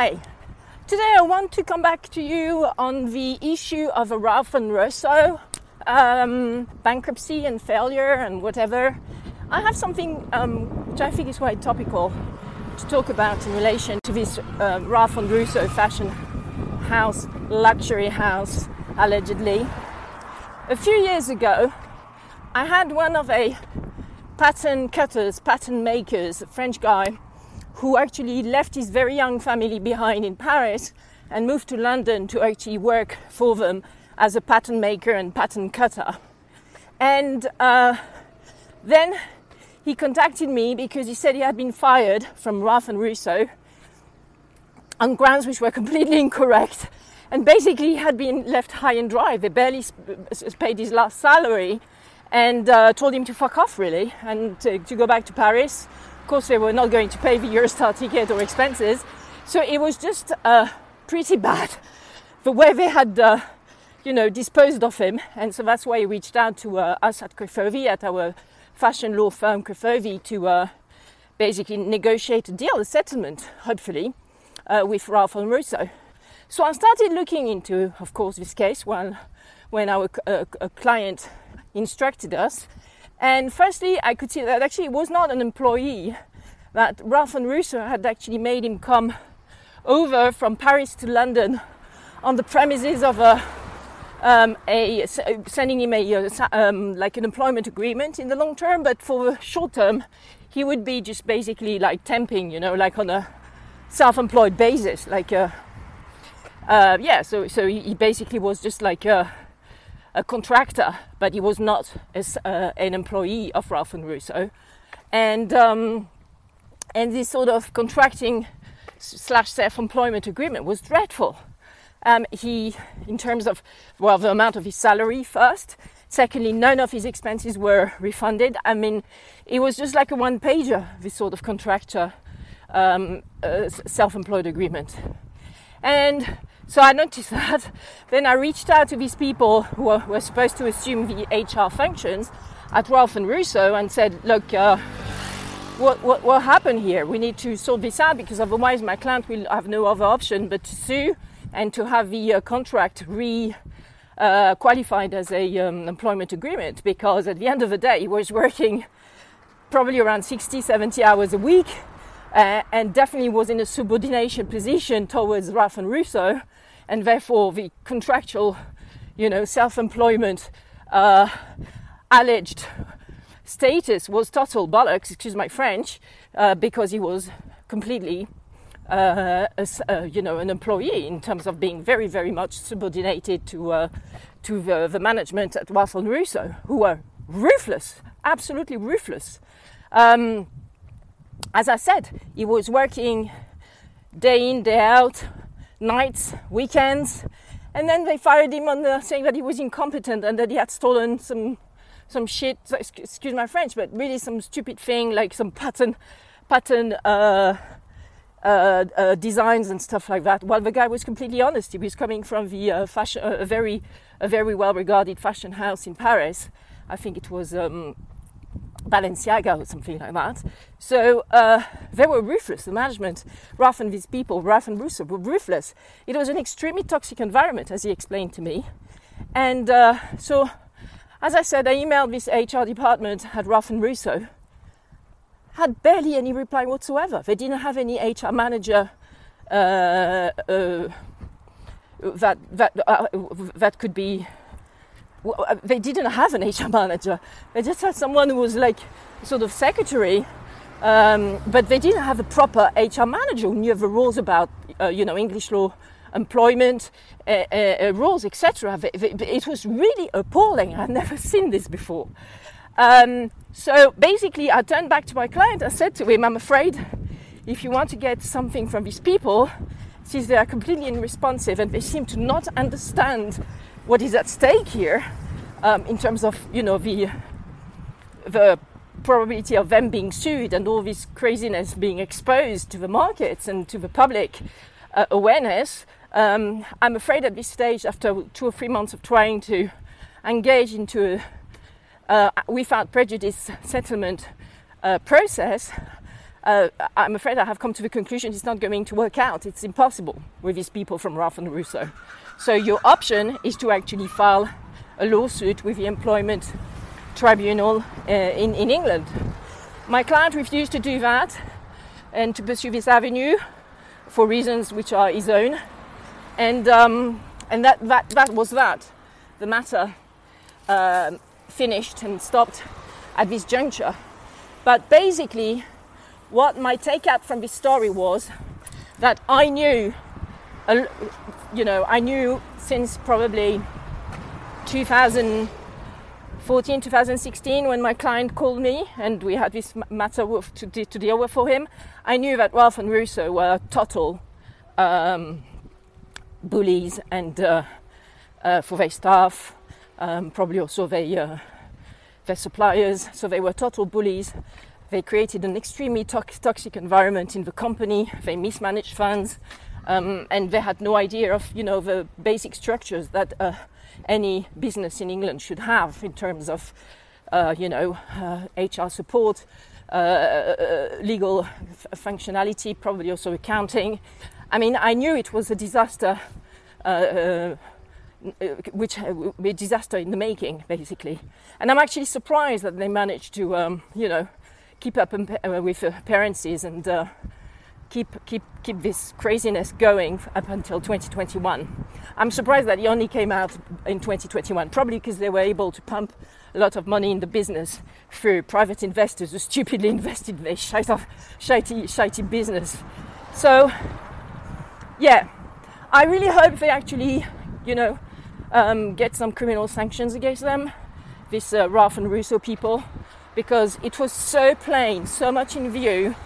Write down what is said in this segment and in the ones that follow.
Hi! Today I want to come back to you on the issue of a Ralph and Russo um, bankruptcy and failure and whatever. I have something um, which I think is quite topical to talk about in relation to this uh, Ralph and Russo fashion house, luxury house, allegedly. A few years ago, I had one of a pattern cutters, pattern makers, a French guy who actually left his very young family behind in Paris and moved to London to actually work for them as a pattern maker and pattern cutter. And uh, then he contacted me because he said he had been fired from Ralph and Russo on grounds which were completely incorrect. And basically, he had been left high and dry. They barely paid his last salary and uh, told him to fuck off, really, and to, to go back to Paris course, they were not going to pay the Eurostar ticket or expenses. So it was just uh, pretty bad the way they had, uh, you know, disposed of him. And so that's why he reached out to uh, us at Crefovi, at our fashion law firm Crefovi, to uh, basically negotiate a deal, a settlement, hopefully, uh, with Ralph and Russo. So I started looking into, of course, this case when, when our uh, client instructed us. And firstly, I could see that actually it was not an employee, that Ralph and Russo had actually made him come over from Paris to London on the premises of a, um, a sending him a um, like an employment agreement in the long term, but for the short term, he would be just basically like temping, you know, like on a self-employed basis, like a, uh, yeah. So so he basically was just like a a contractor, but he was not uh, an employee of Ralph and Russo. And um, and this sort of contracting slash self-employment agreement was dreadful. Um, he, in terms of well, the amount of his salary first. Secondly, none of his expenses were refunded. I mean, it was just like a one pager, this sort of contractor um, uh, self employed agreement. And so I noticed that. Then I reached out to these people who were, supposed to assume the HR functions at Ralph and Russo and said, look, uh, what, what, what happened here? We need to sort this out because otherwise my client will have no other option but to sue and to have the uh, contract re uh, qualified as a um, employment agreement because at the end of the day he was working probably around 60 70 hours a week uh, and definitely was in a subordination position towards Ralph and Russo and therefore the contractual, you know, self-employment uh, alleged status was total bollocks. Excuse my French, uh, because he was completely, uh, uh, you know, an employee in terms of being very, very much subordinated to uh, to the, the, management at Ralph and Russo, who were ruthless, absolutely ruthless. Um, as I said, he was working day in, day out, nights, weekends, and then they fired him on the saying that he was incompetent and that he had stolen some some shit. Excuse my French, but really some stupid thing like some pattern pattern uh, uh, uh, designs and stuff like that. Well, the guy was completely honest. He was coming from the uh, fashion, a very a very well regarded fashion house in Paris. I think it was. Um, Balenciaga or something like that. So uh, they were ruthless. The management, Ralph and these people, Ralph and Russo, were ruthless. It was an extremely toxic environment, as he explained to me. And uh, so, as I said, I emailed this HR department at Ralph and Russo. Had barely any reply whatsoever. They didn't have any HR manager uh, uh that that uh, that could be they didn't have an HR manager. They just had someone who was like sort of secretary, um, but they didn't have a proper HR manager who knew the rules about, uh, you know, English law, employment uh, uh, uh rules, etc. It was really appalling. I've never seen this before. Um, so basically, I turned back to my client. I said to him, "I'm afraid." if you want to get something from these people, since they are completely unresponsive and they seem to not understand what is at stake here um, in terms of you know the the probability of them being sued and all this craziness being exposed to the markets and to the public uh, awareness, um, I'm afraid at this stage, after two or three months of trying to engage into a uh, without prejudice settlement uh, process, uh, I'm afraid I have come to the conclusion it's not going to work out. It's impossible with these people from Ralph and Russo. So your option is to actually file a lawsuit with the employment tribunal uh, in, in England. My client refused to do that and to pursue this avenue for reasons which are his own. And, um, and that, that, that was that. The matter uh, finished and stopped at this juncture. But basically, what my take out from this story was that I knew, you know, I knew since probably 2014, 2016, when my client called me and we had this matter to, to deal with for him, I knew that Ralph and Russo were total um, bullies and uh, uh, for their staff, um, probably also their, uh, their suppliers. So they were total bullies. They created an extremely to- toxic environment in the company. They mismanaged funds, um, and they had no idea of you know the basic structures that uh, any business in England should have in terms of, uh, you know, uh, HR support, uh, uh, legal f- functionality, probably also accounting. I mean, I knew it was a disaster, uh, which a disaster in the making, basically. And I'm actually surprised that they managed to, um, you know, keep up with appearances and keep keep keep this craziness going up until 2021. I'm surprised that he only came out in 2021, probably because they were able to pump a lot of money in the business through private investors who stupidly invested in their shitty, shitty, shitty business. So, yeah, I really hope they actually, you know, um, get some criminal sanctions against them, this uh, Ralph and Russo people, because it was so plain, so much in view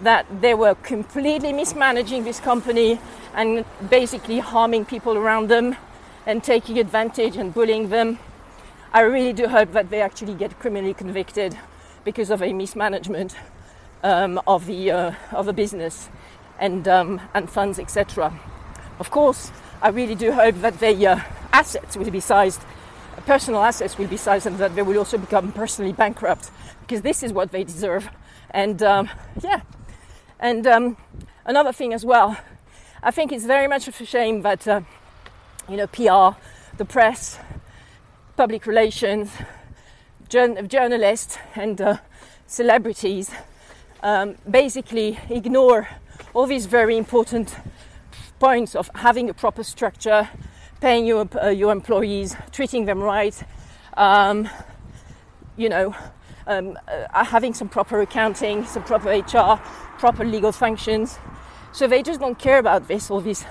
that they were completely mismanaging this company and basically harming people around them and taking advantage and bullying them. I really do hope that they actually get criminally convicted because of a mismanagement um, of the uh, of the business and um, and funds, etc. Of course, I really do hope that their uh, assets will be sized, personal assets will be and that they will also become personally bankrupt because this is what they deserve. And um, yeah, and um, another thing as well, I think it's very much a shame that, uh, you know, PR, the press, public relations, journalists, and uh, celebrities um, basically ignore all these very important points of having a proper structure, paying your, uh, your employees, treating them right, um, you know, um, uh, having some proper accounting, some proper HR, proper legal functions. So they just don't care about this, all these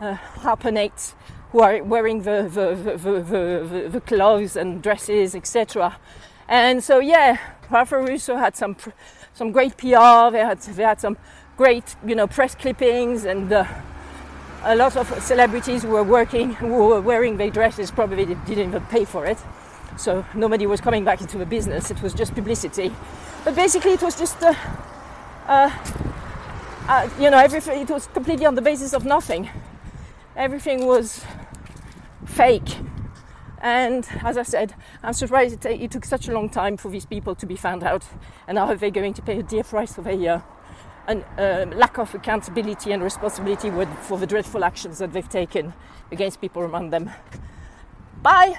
uh, harpanates who are wearing the, the, the, the, the clothes and dresses, etc. And so, yeah, Rafa Russo had some some great PR. They had they had some great, you know, press clippings and uh, a lot of celebrities who were working, who were wearing their dresses, probably didn't even pay for it. So nobody was coming back into the business. It was just publicity. But basically, it was just. Uh, uh, uh, you know, everything, it was completely on the basis of nothing. Everything was fake. And as I said, I'm surprised it, it, took such a long time for these people to be found out. And now they're going to pay a dear price a uh, an, uh, lack of accountability and responsibility for the dreadful actions that they've taken against people among them. Bye!